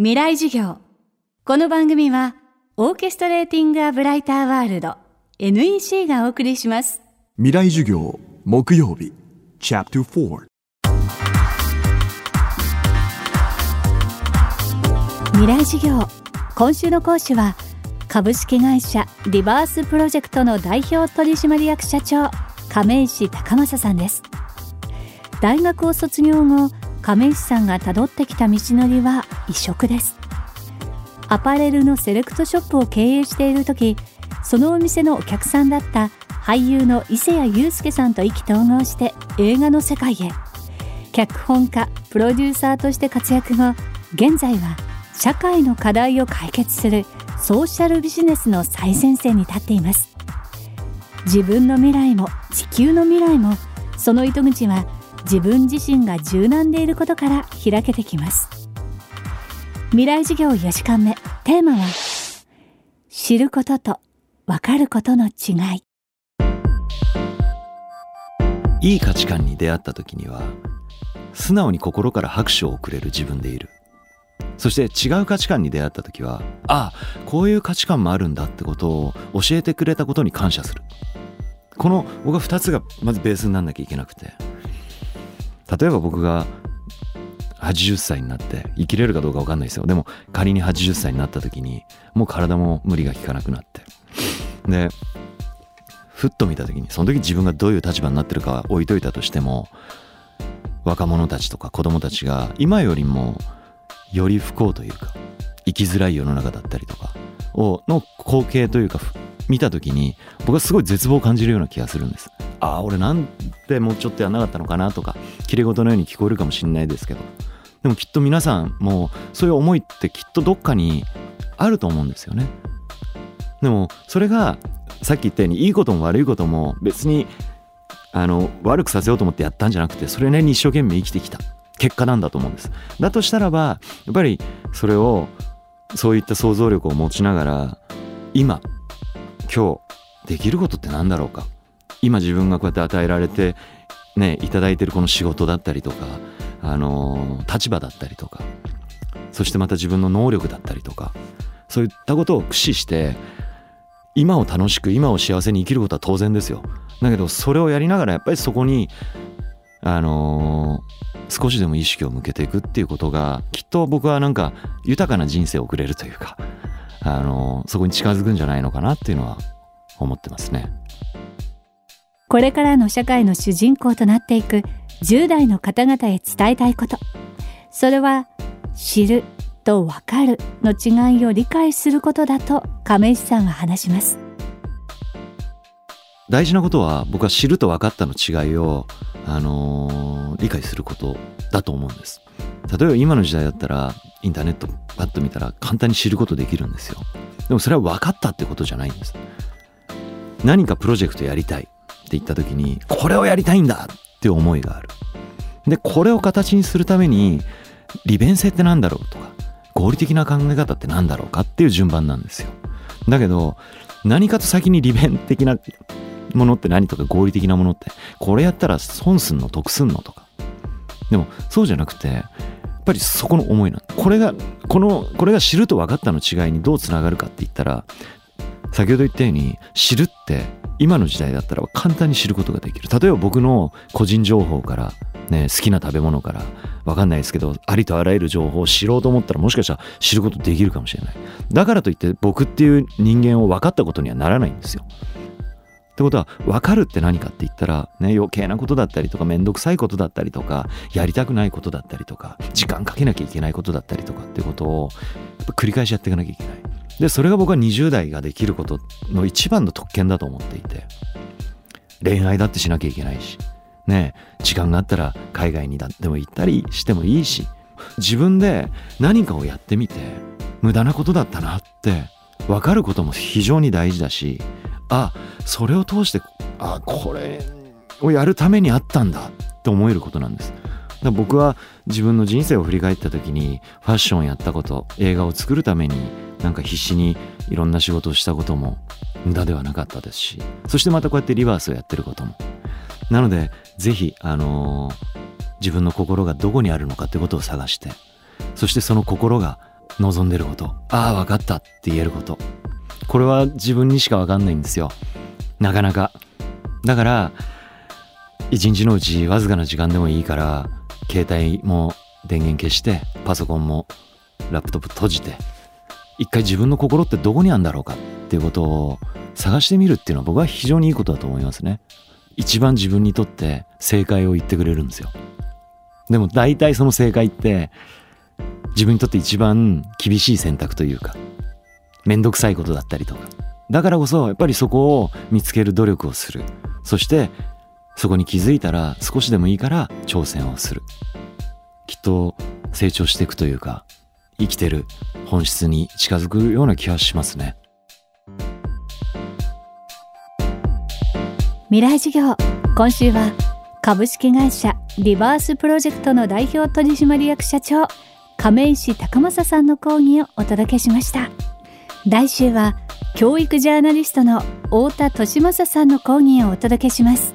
未来授業。この番組はオーケストレーティング・ア・ブライター・ワールド NEC がお送りします。未来授業木曜日チャプター未来授業。今週の講師は株式会社リバースプロジェクトの代表取締役社長亀石高正さんです。大学を卒業後亀石さんがたどってきた道のりは異色です。アパレルのセレクトショップを経営している時そのお店のお客さんだった俳優の伊勢谷友介さんと意気投合して映画の世界へ。脚本家プロデューサーとして活躍後現在は社会の課題を解決するソーシャルビジネスの最前線に立っています。自分の未来も地球の未来もその糸口は自分自身が柔軟でいることから開けてきます。未来事業4時間目テーマは知ることと分かることの違い。いい価値観に出会った時には素直に心から拍手を送れる自分でいる。そして違う価値観に出会った時はああこういう価値観もあるんだってことを教えてくれたことに感謝する。この僕は2つがまずベースになんなきゃいけなくて。例えば僕が80歳になって生きれるかどうか分かんないですよ。でも仮に80歳になった時にもう体も無理が効かなくなって。でふっと見た時にその時自分がどういう立場になってるか置いといたとしても若者たちとか子供たちが今よりもより不幸というか生きづらい世の中だったりとかをの光景というか見た時に僕はすごい絶望を感じるような気がするんです。ああ俺なんでもうちょっとやんなかったのかなとかきれい事のように聞こえるかもしれないですけど。でもきっと皆さんもうそういう思いってきっとどっかにあると思うんですよね。でもそれがさっき言ったようにいいことも悪いことも別にあの悪くさせようと思ってやったんじゃなくてそれなりに一生懸命生きてきた。結果なんだと思うんです。だとしたらばやっぱりそれをそういった想像力を持ちながら今今日できることって何だろうか。今自分がこうやって与えられてねいただいてるこの仕事だったりとかあの立場だったりとかそしてまた自分の能力だったりとかそういったことを駆使して今を楽しく今を幸せに生きることは当然ですよだけどそれをやりながらやっぱりそこにあのー、少しでも意識を向けていくっていうことがきっと僕はなんか豊かな人生を送れるというか、あのー、そこに近づくんじゃないのかなっていうのは思ってますね。これからの社会の主人公となっていく10代の方々へ伝えたいこと。それは知ると分かるの違いを理解することだと亀石さんは話します。大事なことは僕は知ると分かったの違いを、あのー、理解することだと思うんです。例えば今の時代だったらインターネットパッと見たら簡単に知ることできるんですよ。でもそれは分かったってことじゃないんです。何かプロジェクトやりたい。って言った時にこれをやりたいんだって思いがある。でこれを形にするために利便性って何だろうとか合理的な考え方って何だろうかっていう順番なんですよ。だけど何かと先に利便的なものって何とか合理的なものってこれやったら損すんの得すんのとか。でもそうじゃなくてやっぱりそこの思いなんこれがこのこれが知ると分かったの違いにどうつながるかって言ったら先ほど言ったように知るって今の時代だったら簡単に知ることができる。例えば僕の個人情報からね好きな食べ物から分かんないですけどありとあらゆる情報を知ろうと思ったらもしかしたら知ることできるかもしれない。だからといって僕っていう人間を分かったことにはならないんですよ。ってことは分かるって何かって言ったら、ね、余計なことだったりとか面倒くさいことだったりとかやりたくないことだったりとか時間かけなきゃいけないことだったりとかってことをやっぱ繰り返しやっていかなきゃいけない。でそれが僕は20代ができることの一番の特権だと思っていて。恋愛だってしなきゃいけないし。ね時間があったら海外にだっても行ったりしてもいいし。自分で何かをやってみて無駄なことだったなって分かることも非常に大事だし。あそれを通してあこれをやるためにあったんだって思えることなんです。僕は自分の人生を振り返った時にファッションやったこと映画を作るためになんか必死にいろんな仕事をしたことも無駄ではなかったですしそしてまたこうやってリバースをやってることも。なのでぜひあのー、自分の心がどこにあるのかってことを探してそしてその心が望んでることああ分かったって言えること。これは自分にしか分かんないんですよ。なかなか。だから一日のうちわずかな時間でもいいから携帯も電源消してパソコンもラップトップ閉じて一回自分の心ってどこにあるんだろうかっていうことを探してみるっていうのは僕は非常にいいことだと思いますね。一番自分にとって正解を言ってくれるんですよ。でも大体その正解って自分にとって一番厳しい選択というかめんどくさいことだったりとか。だからこそやっぱりそこを見つける努力をする。そしてそこに気づいたら少しでもいいから挑戦をする。きっと成長していくというか生きてる本質に近づくような気がしますね。未来事業今週は株式会社リバースプロジェクトの代表取締役社長亀石高正さんの講義をお届けしました。来週は教育ジャーナリストの太田利正さんの講義をお届けします。